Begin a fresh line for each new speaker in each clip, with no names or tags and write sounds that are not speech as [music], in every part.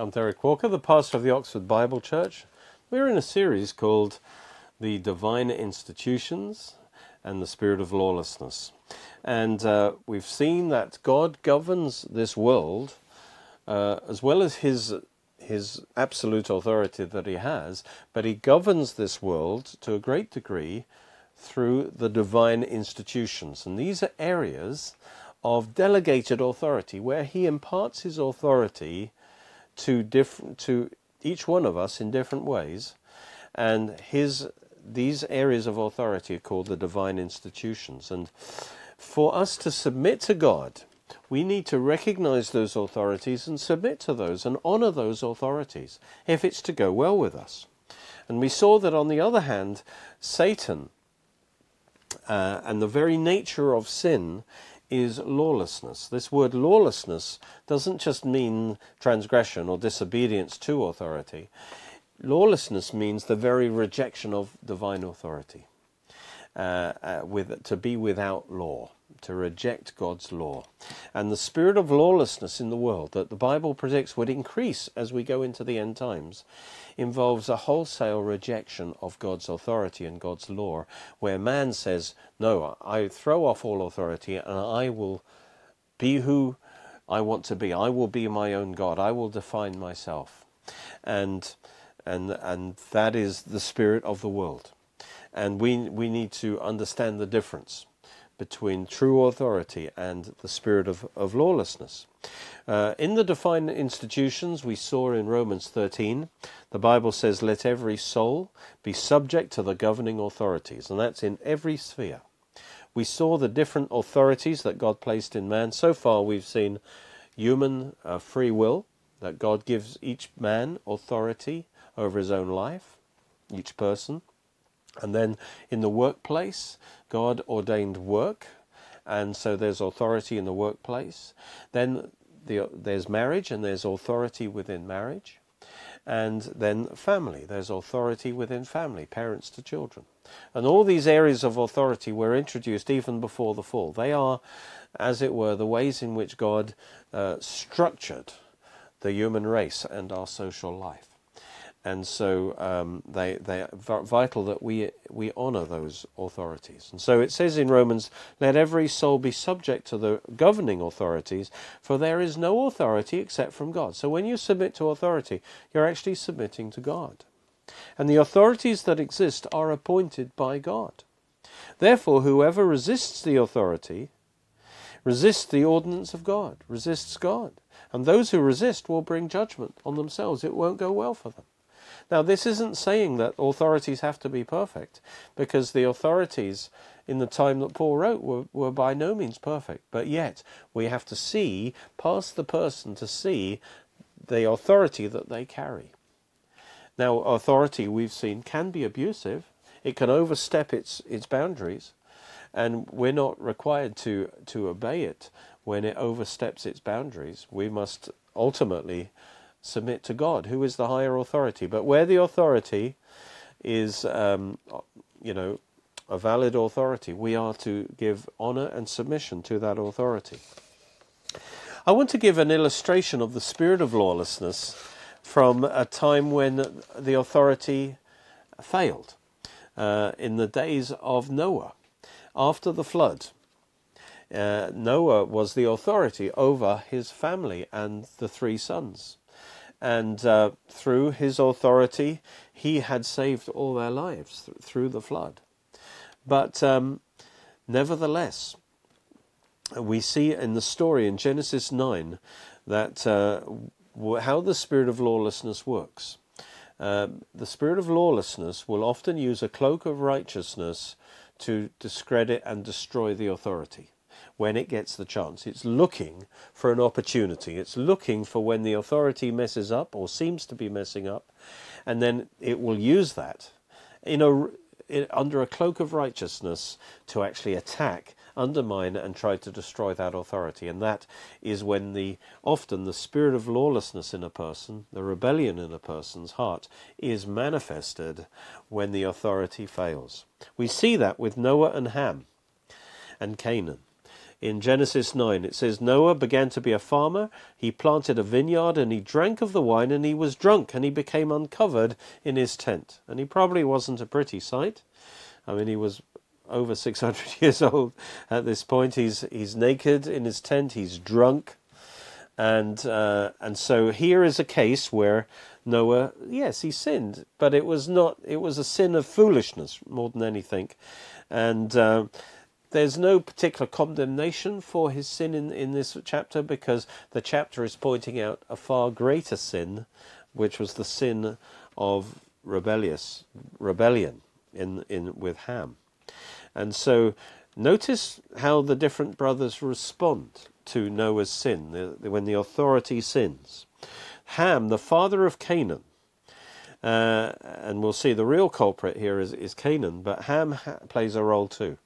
I'm Derek Walker, the pastor of the Oxford Bible Church. We're in a series called The Divine Institutions and the Spirit of Lawlessness. And uh, we've seen that God governs this world uh, as well as his, his absolute authority that he has, but he governs this world to a great degree through the divine institutions. And these are areas of delegated authority where he imparts his authority to different to each one of us in different ways, and his these areas of authority are called the divine institutions. And for us to submit to God, we need to recognize those authorities and submit to those and honor those authorities if it's to go well with us. And we saw that on the other hand, Satan uh, and the very nature of sin is lawlessness. This word lawlessness doesn't just mean transgression or disobedience to authority. Lawlessness means the very rejection of divine authority, uh, uh, with, to be without law, to reject God's law. And the spirit of lawlessness in the world that the Bible predicts would increase as we go into the end times involves a wholesale rejection of God's authority and God's law, where man says, No, I throw off all authority and I will be who I want to be. I will be my own God. I will define myself. And and and that is the spirit of the world. And we we need to understand the difference between true authority and the spirit of, of lawlessness. Uh, in the divine institutions we saw in Romans 13, the Bible says, Let every soul be subject to the governing authorities, and that's in every sphere. We saw the different authorities that God placed in man. So far, we've seen human uh, free will, that God gives each man authority over his own life, each person. And then in the workplace, God ordained work, and so there's authority in the workplace. Then the, there's marriage, and there's authority within marriage. And then family, there's authority within family, parents to children. And all these areas of authority were introduced even before the fall. They are, as it were, the ways in which God uh, structured the human race and our social life and so um, they they are vital that we we honour those authorities. And so it says in Romans, "Let every soul be subject to the governing authorities, for there is no authority except from God." So when you submit to authority, you're actually submitting to God, and the authorities that exist are appointed by God. Therefore, whoever resists the authority resists the ordinance of God, resists God. And those who resist will bring judgment on themselves. It won't go well for them. Now, this isn't saying that authorities have to be perfect, because the authorities in the time that Paul wrote were, were by no means perfect. But yet, we have to see past the person to see the authority that they carry. Now, authority we've seen can be abusive, it can overstep its, its boundaries, and we're not required to, to obey it when it oversteps its boundaries. We must ultimately submit to God, who is the higher authority. But where the authority is, um, you know, a valid authority, we are to give honor and submission to that authority. I want to give an illustration of the spirit of lawlessness from a time when the authority failed, uh, in the days of Noah, after the flood. Uh, Noah was the authority over his family and the three sons and uh, through his authority, he had saved all their lives th- through the flood. But um, nevertheless, we see in the story in Genesis 9 that uh, how the spirit of lawlessness works. Uh, the spirit of lawlessness will often use a cloak of righteousness to discredit and destroy the authority when it gets the chance. It's looking for an opportunity. It's looking for when the authority messes up or seems to be messing up, and then it will use that in a, in, under a cloak of righteousness to actually attack, undermine, and try to destroy that authority. And that is when the often the spirit of lawlessness in a person, the rebellion in a person's heart, is manifested when the authority fails. We see that with Noah and Ham and Canaan in Genesis 9. It says, Noah began to be a farmer, he planted a vineyard, and he drank of the wine, and he was drunk, and he became uncovered in his tent. And he probably wasn't a pretty sight. I mean, he was over 600 [laughs] years old at this point. He's, he's naked in his tent, he's drunk. And, uh, and so here is a case where Noah, yes, he sinned, but it was not, it was a sin of foolishness more than anything. And uh, there's no particular condemnation for his sin in, in this chapter because the chapter is pointing out a far greater sin, which was the sin of rebellious rebellion in, in with Ham. And so notice how the different brothers respond to Noah's sin when the authority sins. Ham, the father of Canaan, uh, and we'll see the real culprit here is, is Canaan, but Ham ha- plays a role too.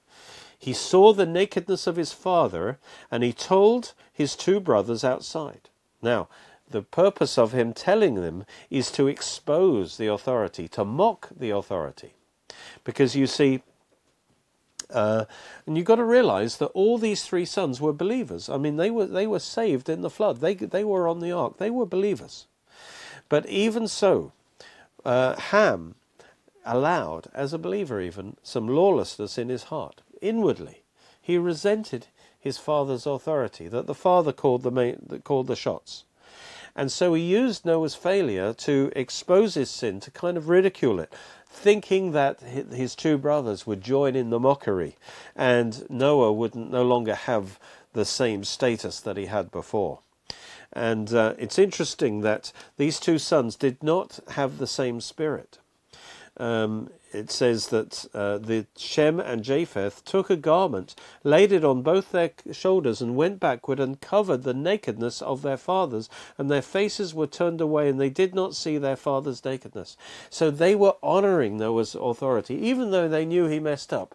He saw the nakedness of his father and he told his two brothers outside. Now, the purpose of him telling them is to expose the authority, to mock the authority. Because you see, uh, and you've got to realize that all these three sons were believers. I mean, they were they were saved in the flood. They they were on the ark. They were believers. But even so, uh, Ham allowed, as a believer even, some lawlessness in his heart. Inwardly, he resented his father's authority. That the father called the main, called the shots. And so he used Noah's failure to expose his sin, to kind of ridicule it thinking that his two brothers would join in the mockery and Noah would no longer have the same status that he had before. And uh, it's interesting that these two sons did not have the same spirit. Um, it says that uh, the Shem and Japheth took a garment, laid it on both their shoulders, and went backward and covered the nakedness of their fathers, and their faces were turned away, and they did not see their father's nakedness. So they were honoring Noah's authority, even though they knew he messed up.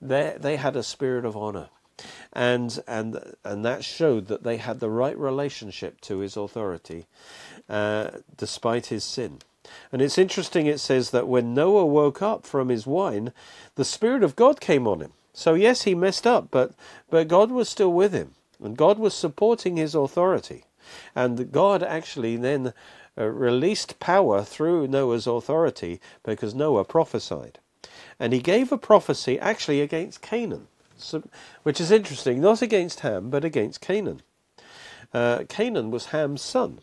They, they had a spirit of honor. And, and, and that showed that they had the right relationship to his authority, uh, despite his sin. And it's interesting, it says that when Noah woke up from his wine, the Spirit of God came on him. So, yes, he messed up, but, but God was still with him, and God was supporting his authority. And God actually then uh, released power through Noah's authority because Noah prophesied. And he gave a prophecy actually against Canaan, which is interesting, not against Ham, but against Canaan. Uh, Canaan was Ham's son.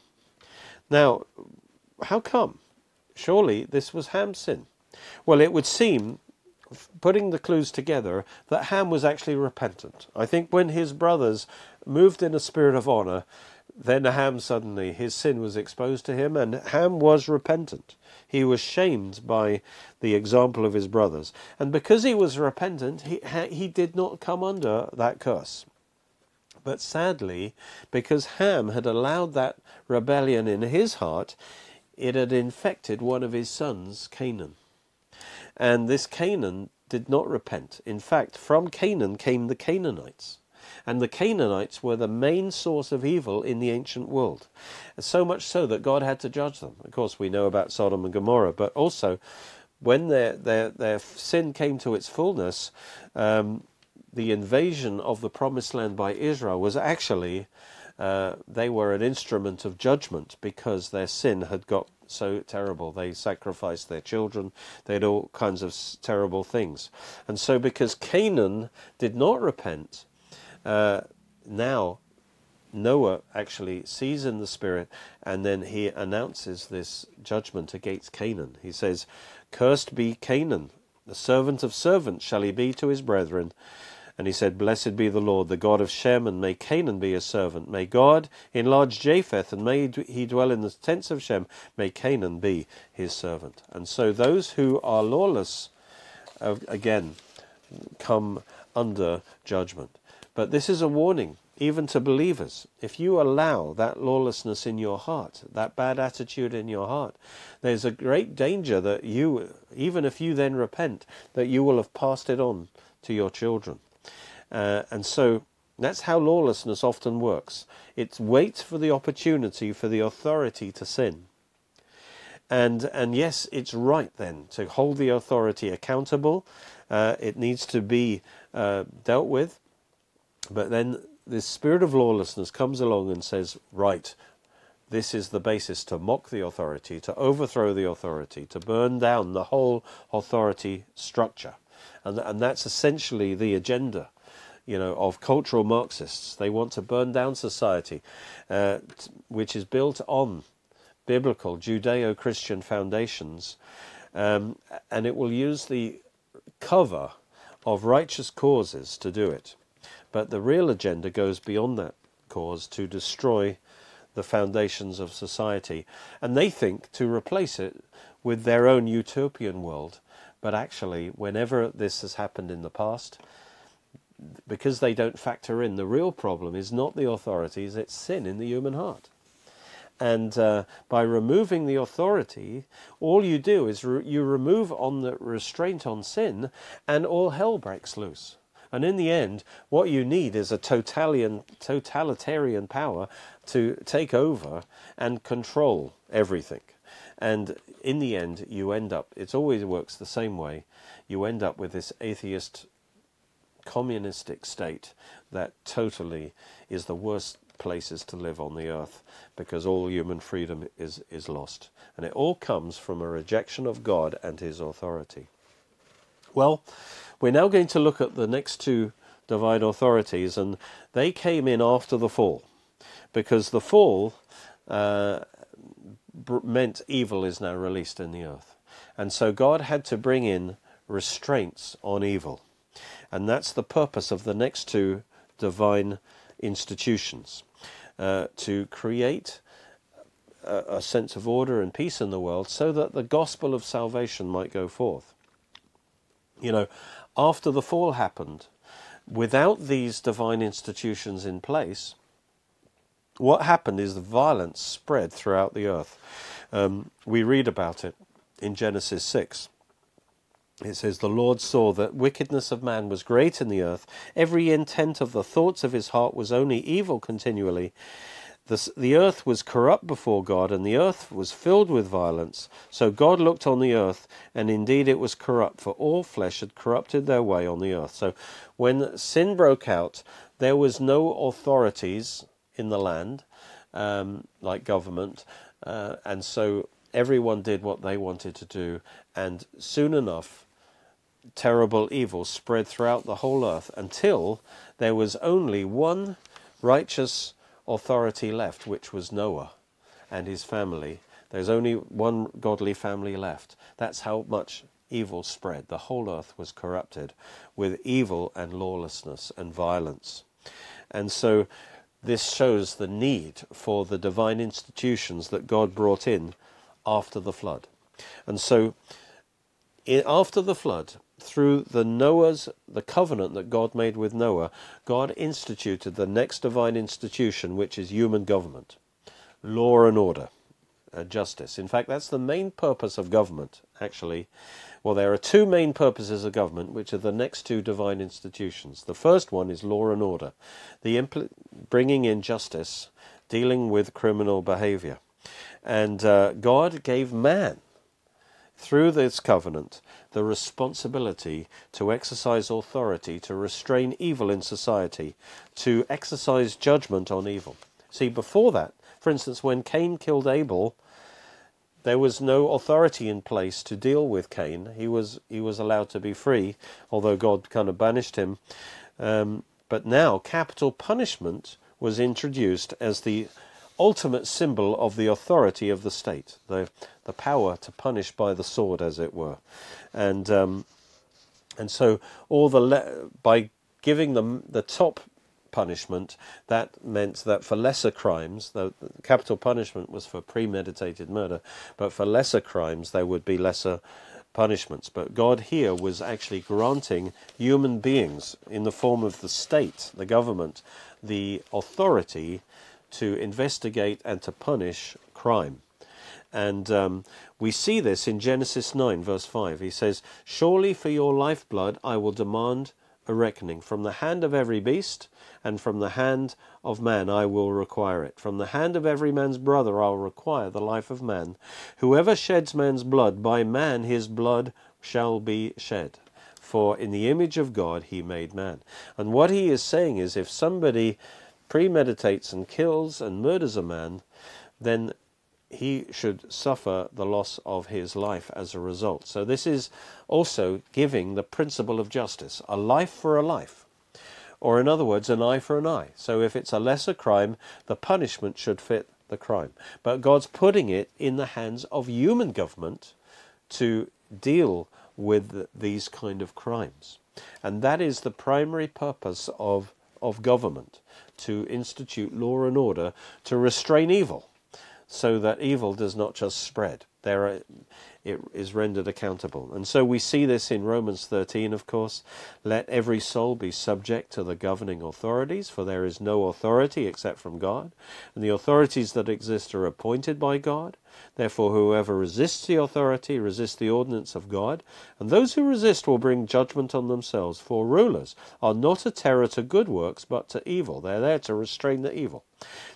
Now, how come? Surely this was Ham's sin. Well, it would seem, putting the clues together, that Ham was actually repentant. I think when his brothers moved in a spirit of honor, then Ham suddenly, his sin was exposed to him, and Ham was repentant. He was shamed by the example of his brothers. And because he was repentant, he, he did not come under that curse. But sadly, because Ham had allowed that rebellion in his heart, it had infected one of his sons, Canaan. And this Canaan did not repent. In fact, from Canaan came the Canaanites. And the Canaanites were the main source of evil in the ancient world. So much so that God had to judge them. Of course, we know about Sodom and Gomorrah, but also when their, their, their sin came to its fullness, um, the invasion of the promised land by Israel was actually uh, they were an instrument of judgment because their sin had got so terrible. They sacrificed their children, they had all kinds of terrible things. And so, because Canaan did not repent, uh, now Noah actually sees in the Spirit and then he announces this judgment against Canaan. He says, Cursed be Canaan, the servant of servants shall he be to his brethren. And he said, Blessed be the Lord, the God of Shem, and may Canaan be his servant. May God enlarge Japheth, and may he dwell in the tents of Shem. May Canaan be his servant. And so those who are lawless, uh, again, come under judgment. But this is a warning, even to believers. If you allow that lawlessness in your heart, that bad attitude in your heart, there's a great danger that you, even if you then repent, that you will have passed it on to your children. Uh, and so that's how lawlessness often works. It waits for the opportunity for the authority to sin. And, and yes, it's right then to hold the authority accountable. Uh, it needs to be uh, dealt with. But then this spirit of lawlessness comes along and says, right, this is the basis to mock the authority, to overthrow the authority, to burn down the whole authority structure. And, and that's essentially the agenda you know, of cultural Marxists. They want to burn down society, uh, which is built on biblical Judeo-Christian foundations, um, and it will use the cover of righteous causes to do it. But the real agenda goes beyond that cause to destroy the foundations of society. And they think to replace it with their own utopian world. But actually, whenever this has happened in the past, because they don't factor in, the real problem is not the authorities, it's sin in the human heart. And uh, by removing the authority, all you do is re you remove on the restraint on sin, and all hell breaks loose. And in the end, what you need is a totalitarian, totalitarian power to take over and control everything. And in the end, you end up, it always works the same way, you end up with this atheist communistic state that totally is the worst places to live on the earth because all human freedom is, is lost. And it all comes from a rejection of God and his authority. Well, we're now going to look at the next two divine authorities, and they came in after the fall, because the fall uh, meant evil is now released in the earth. And so God had to bring in restraints on evil. And that's the purpose of the next two divine institutions uh, to create a, a sense of order and peace in the world so that the gospel of salvation might go forth. You know, after the fall happened, without these divine institutions in place, what happened is the violence spread throughout the earth. Um, we read about it in Genesis 6. It says, The Lord saw that wickedness of man was great in the earth. Every intent of the thoughts of his heart was only evil continually. The, the earth was corrupt before God, and the earth was filled with violence. So God looked on the earth, and indeed it was corrupt, for all flesh had corrupted their way on the earth. So when sin broke out, there was no authorities in the land, um, like government, uh, and so everyone did what they wanted to do, and soon enough, terrible evil spread throughout the whole earth until there was only one righteous authority left, which was Noah and his family. There's only one godly family left. That's how much evil spread. The whole earth was corrupted with evil and lawlessness and violence. And so this shows the need for the divine institutions that God brought in after the flood. And so after the flood, through the Noah's the covenant that God made with Noah, God instituted the next divine institution, which is human government, law and order, uh, justice. In fact, that's the main purpose of government. Actually, well, there are two main purposes of government, which are the next two divine institutions. The first one is law and order, the bringing in justice, dealing with criminal behavior, and uh, God gave man through this covenant the responsibility to exercise authority, to restrain evil in society, to exercise judgment on evil. See, before that, for instance, when Cain killed Abel, there was no authority in place to deal with Cain. He was he was allowed to be free, although God kind of banished him. Um, but now capital punishment was introduced as the ultimate symbol of the authority of the state, the, the power to punish by the sword, as it were. And, um, and so all the by giving them the top punishment, that meant that for lesser crimes, the, the capital punishment was for premeditated murder, but for lesser crimes there would be lesser punishments. But God here was actually granting human beings, in the form of the state, the government, the authority to investigate and to punish crime. And um, we see this in Genesis 9, verse 5. He says, Surely for your lifeblood I will demand a reckoning. From the hand of every beast and from the hand of man I will require it. From the hand of every man's brother I will require the life of man. Whoever sheds man's blood, by man his blood shall be shed. For in the image of God he made man. And what he is saying is if somebody premeditates and kills and murders a man, then he should suffer the loss of his life as a result. So, this is also giving the principle of justice a life for a life. Or, in other words, an eye for an eye. So, if it's a lesser crime, the punishment should fit the crime. But God's putting it in the hands of human government to deal with these kind of crimes. And that is the primary purpose of, of government to institute law and order to restrain evil so that evil does not just spread. There are, it is rendered accountable. And so we see this in Romans 13, of course. Let every soul be subject to the governing authorities, for there is no authority except from God. And the authorities that exist are appointed by God. Therefore, whoever resists the authority resists the ordinance of God, and those who resist will bring judgment on themselves. For rulers are not a terror to good works, but to evil. They're there to restrain the evil.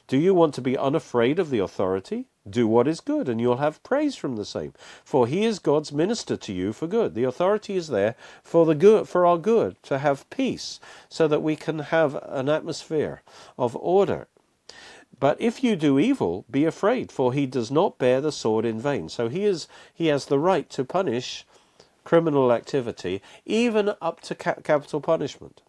Do you want to be unafraid of the authority? Do what is good, and you'll have praise from the same. For he is God's minister to you for good. The authority is there for the good, for our good, to have peace, so that we can have an atmosphere of order but if you do evil, be afraid, for he does not bear the sword in vain. So he is he has the right to punish criminal activity, even up to ca- capital punishment.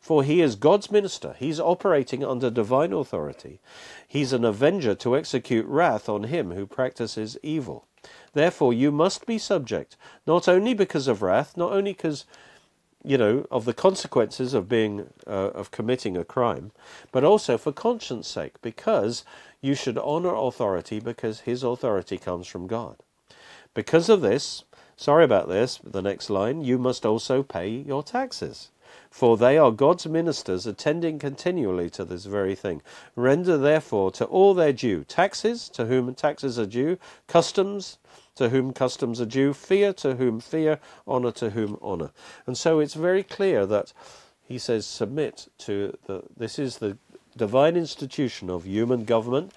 For he is God's minister. He's operating under divine authority. He's an avenger to execute wrath on him who practices evil. Therefore, you must be subject, not only because of wrath, not only because you know, of the consequences of being uh, of committing a crime, but also for conscience sake, because you should honor authority because his authority comes from God. Because of this, sorry about this, the next line, you must also pay your taxes. For they are God's ministers attending continually to this very thing. Render therefore to all their due taxes, to whom taxes are due, customs, to whom customs are due, fear to whom fear, honour to whom honour. And so it's very clear that he says submit to the this is the divine institution of human government.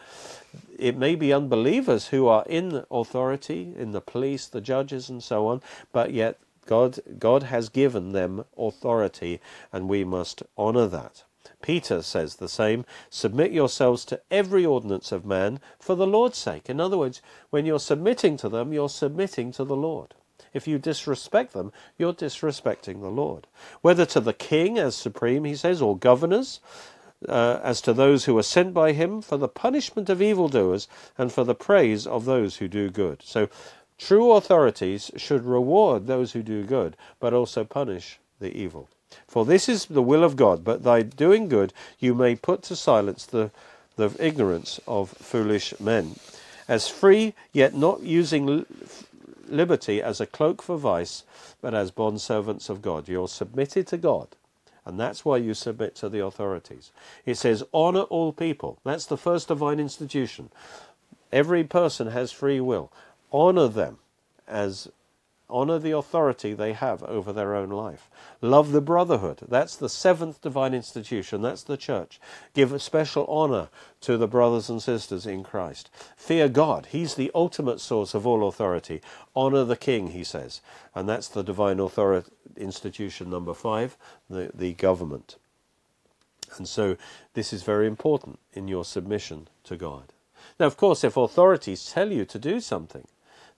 It may be unbelievers who are in authority, in the police, the judges, and so on, but yet God, God has given them authority, and we must honour that. Peter says the same submit yourselves to every ordinance of man for the Lord's sake. In other words, when you're submitting to them, you're submitting to the Lord. If you disrespect them, you're disrespecting the Lord. Whether to the king as supreme, he says, or governors, uh, as to those who are sent by him for the punishment of evildoers and for the praise of those who do good. So, true authorities should reward those who do good, but also punish the evil. For this is the will of God, but by doing good you may put to silence the, the ignorance of foolish men. As free, yet not using liberty as a cloak for vice, but as bondservants of God. You're submitted to God. And that's why you submit to the authorities. It says, honor all people. That's the first divine institution. Every person has free will. Honor them as Honor the authority they have over their own life. Love the brotherhood. That's the seventh divine institution. That's the church. Give special honor to the brothers and sisters in Christ. Fear God. He's the ultimate source of all authority. Honor the king, he says. And that's the divine authority institution number five, the, the government. And so this is very important in your submission to God. Now, of course, if authorities tell you to do something,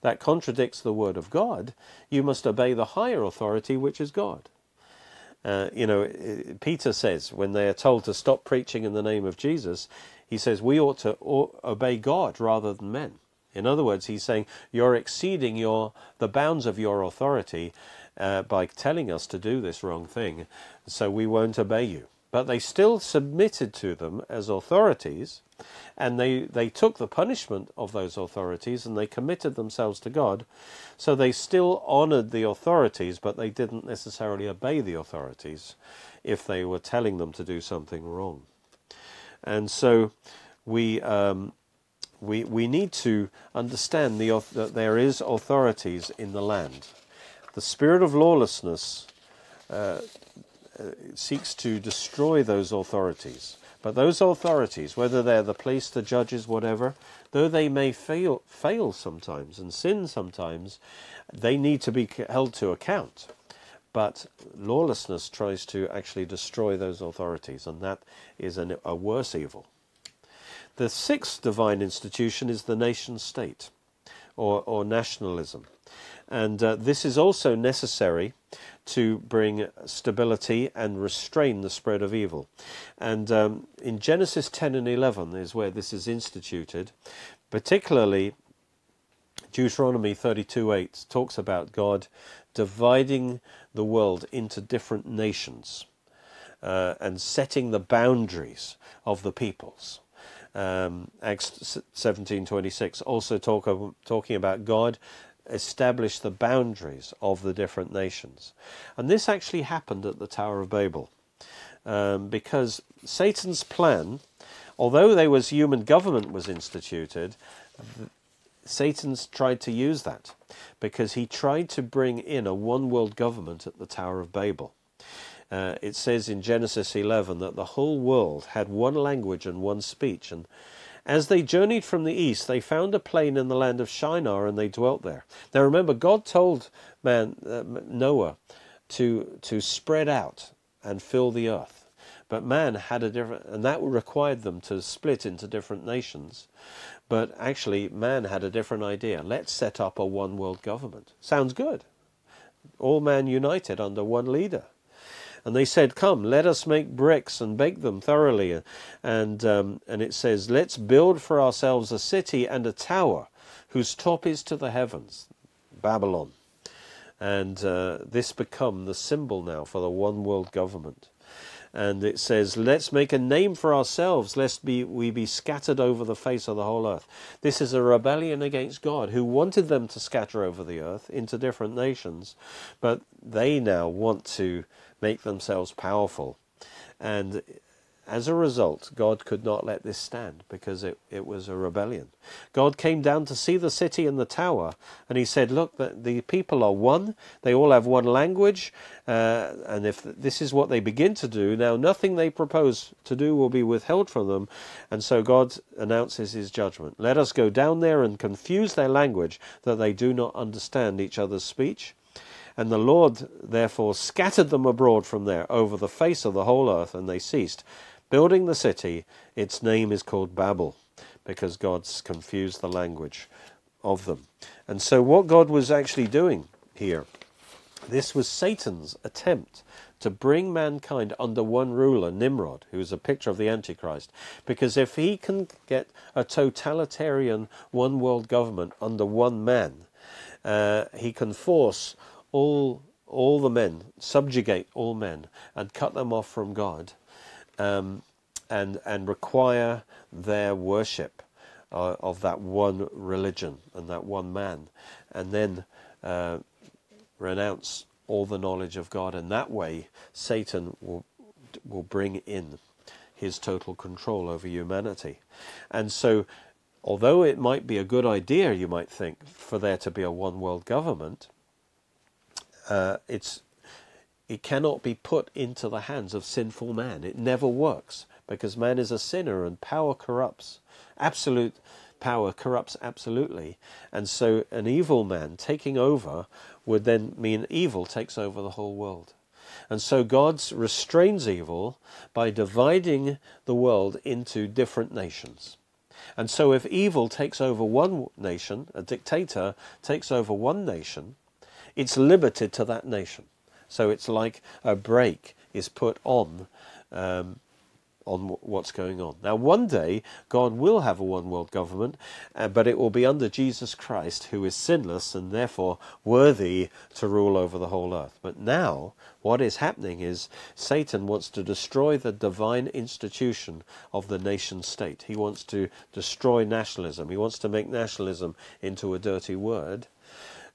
that contradicts the word of God, you must obey the higher authority, which is God. Uh, you know, Peter says when they are told to stop preaching in the name of Jesus, he says we ought to obey God rather than men. In other words, he's saying you're exceeding your the bounds of your authority uh, by telling us to do this wrong thing, so we won't obey you. But they still submitted to them as authorities, and they, they took the punishment of those authorities and they committed themselves to God. So they still honored the authorities, but they didn't necessarily obey the authorities if they were telling them to do something wrong. And so we, um, we, we need to understand the, that there is authorities in the land. The spirit of lawlessness uh, seeks to destroy those authorities. But those authorities, whether they're the police, the judges, whatever, though they may fail, fail sometimes and sin sometimes, they need to be held to account. but lawlessness tries to actually destroy those authorities, and that is an, a worse evil. The sixth divine institution is the nation state or, or nationalism. And uh, this is also necessary to bring stability and restrain the spread of evil. And um, in Genesis 10 and 11 is where this is instituted, particularly Deuteronomy 32:8 talks about God dividing the world into different nations uh, and setting the boundaries of the peoples. Um, Acts 17:26 also talk talking about God establish the boundaries of the different nations. And this actually happened at the Tower of Babel. Um, because Satan's plan, although there was human government was instituted, Satan's tried to use that because he tried to bring in a one world government at the Tower of Babel. Uh, it says in Genesis 11 that the whole world had one language and one speech, and as they journeyed from the east, they found a plain in the land of Shinar, and they dwelt there. Now remember, God told man uh, Noah to to spread out and fill the earth, but man had a different, and that required them to split into different nations. But actually, man had a different idea. Let's set up a one world government. Sounds good. All man united under one leader. And they said, Come, let us make bricks and bake them thoroughly. And, um, and it says, Let's build for ourselves a city and a tower whose top is to the heavens, Babylon. And uh, this become the symbol now for the one world government and it says, Let's make a name for ourselves, lest be, we be scattered over the face of the whole earth. This is a rebellion against God, who wanted them to scatter over the earth into different nations, but they now want to make themselves powerful. And as a result, God could not let this stand because it, it was a rebellion. God came down to see the city and the tower, and he said, Look, the, the people are one, they all have one language, uh, and if this is what they begin to do, now nothing they propose to do will be withheld from them. And so God announces his judgment. Let us go down there and confuse their language, that they do not understand each other's speech. And the Lord therefore scattered them abroad from there over the face of the whole earth, and they ceased building the city. Its name is called Babel, because God's confused the language of them. And so, what God was actually doing here, this was Satan's attempt to bring mankind under one ruler, Nimrod, who is a picture of the Antichrist. Because if he can get a totalitarian one world government under one man, uh, he can force all all the men, subjugate all men, and cut them off from God, um, and and require their worship uh, of that one religion and that one man, and then uh, renounce all the knowledge of God. And that way, Satan will will bring in his total control over humanity. And so, although it might be a good idea, you might think, for there to be a one world government, uh, it's it cannot be put into the hands of sinful man. It never works because man is a sinner and power corrupts. Absolute power corrupts absolutely. And so an evil man taking over would then mean evil takes over the whole world. And so God restrains evil by dividing the world into different nations. And so if evil takes over one nation, a dictator takes over one nation, it's limited to that nation. So it's like a brake is put on um, on what's going on. Now, one day, God will have a one world government, uh, but it will be under Jesus Christ, who is sinless and therefore worthy to rule over the whole earth. But now, what is happening is Satan wants to destroy the divine institution of the nation state. He wants to destroy nationalism. He wants to make nationalism into a dirty word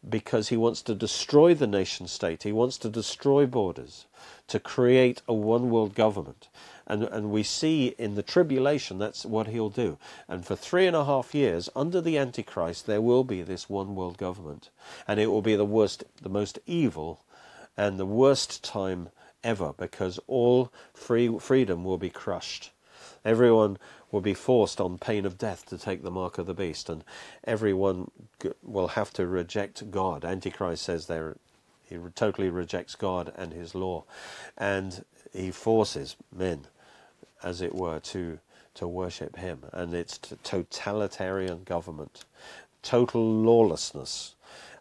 because he wants to destroy the nation state. He wants to destroy borders, to create a one world government. And, and we see in the tribulation that's what he'll do. And for three and a half years, under the Antichrist, there will be this one world government. And it will be the worst, the most evil, and the worst time ever because all free freedom will be crushed. Everyone will be forced on pain of death to take the mark of the beast, and everyone will have to reject God. Antichrist says there he totally rejects God and his law. And he forces men, as it were, to, to worship him. And it's totalitarian government, total lawlessness.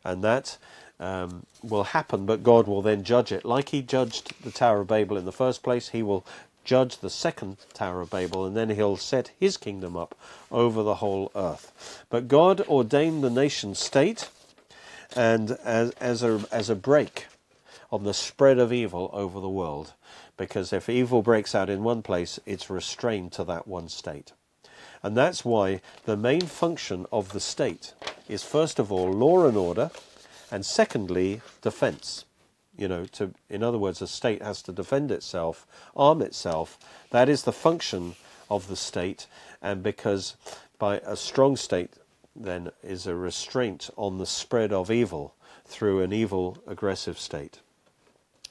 And that um, will happen, but God will then judge it. Like he judged the Tower of Babel in the first place, he will judge the second Tower of Babel, and then he'll set his kingdom up over the whole earth. But God ordained the nation state and as, as, a, as a brake on the spread of evil over the world, because if evil breaks out in one place, it's restrained to that one state. And that's why the main function of the state is, first of all, law and order, and secondly, defense. You know, to, in other words, a state has to defend itself, arm itself. That is the function of the state, and because by a strong state, then is a restraint on the spread of evil through an evil, aggressive state.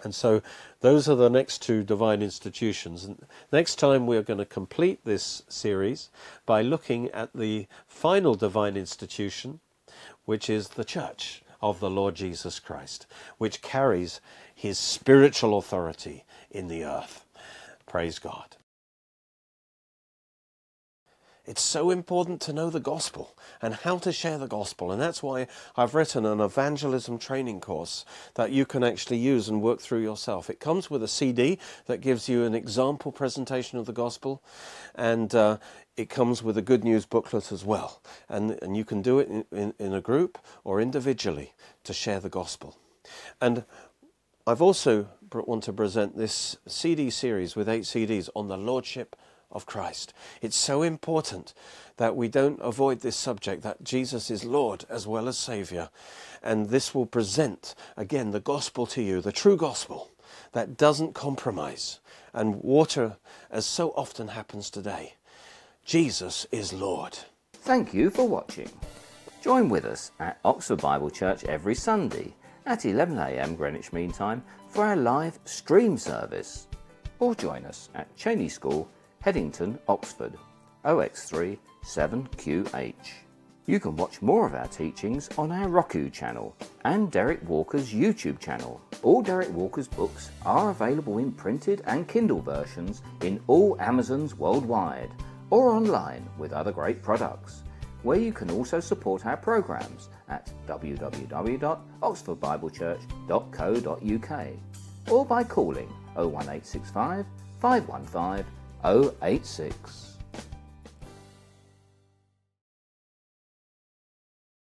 And so those are the next two divine institutions. And next time we're going to complete this series by looking at the final divine institution, which is the church of the Lord Jesus Christ, which carries his spiritual authority in the earth. Praise God. It's so important to know the gospel and how to share the gospel. And that's why I've written an evangelism training course that you can actually use and work through yourself. It comes with a CD that gives you an example presentation of the gospel, and uh, it comes with a good news booklet as well. And, and you can do it in, in, in a group or individually to share the gospel. And I've also brought want to present this CD series with eight CDs on the Lordship of Christ. It's so important that we don't avoid this subject that Jesus is Lord as well as Saviour. And this will present, again, the gospel to you, the true gospel that doesn't compromise and water, as so often happens today. Jesus is Lord.
Thank you for watching. Join with us at Oxford Bible Church every Sunday at 11am Greenwich Mean Time for our live stream service. Or join us at Cheney School Headington, Oxford, OX3 7QH. You can watch more of our teachings on our Roku channel and Derek Walker's YouTube channel. All Derek Walker's books are available in printed and Kindle versions in all Amazons worldwide or online with other great products, where you can also support our programs at www.oxfordbiblechurch.co.uk or by calling 01865 515 086.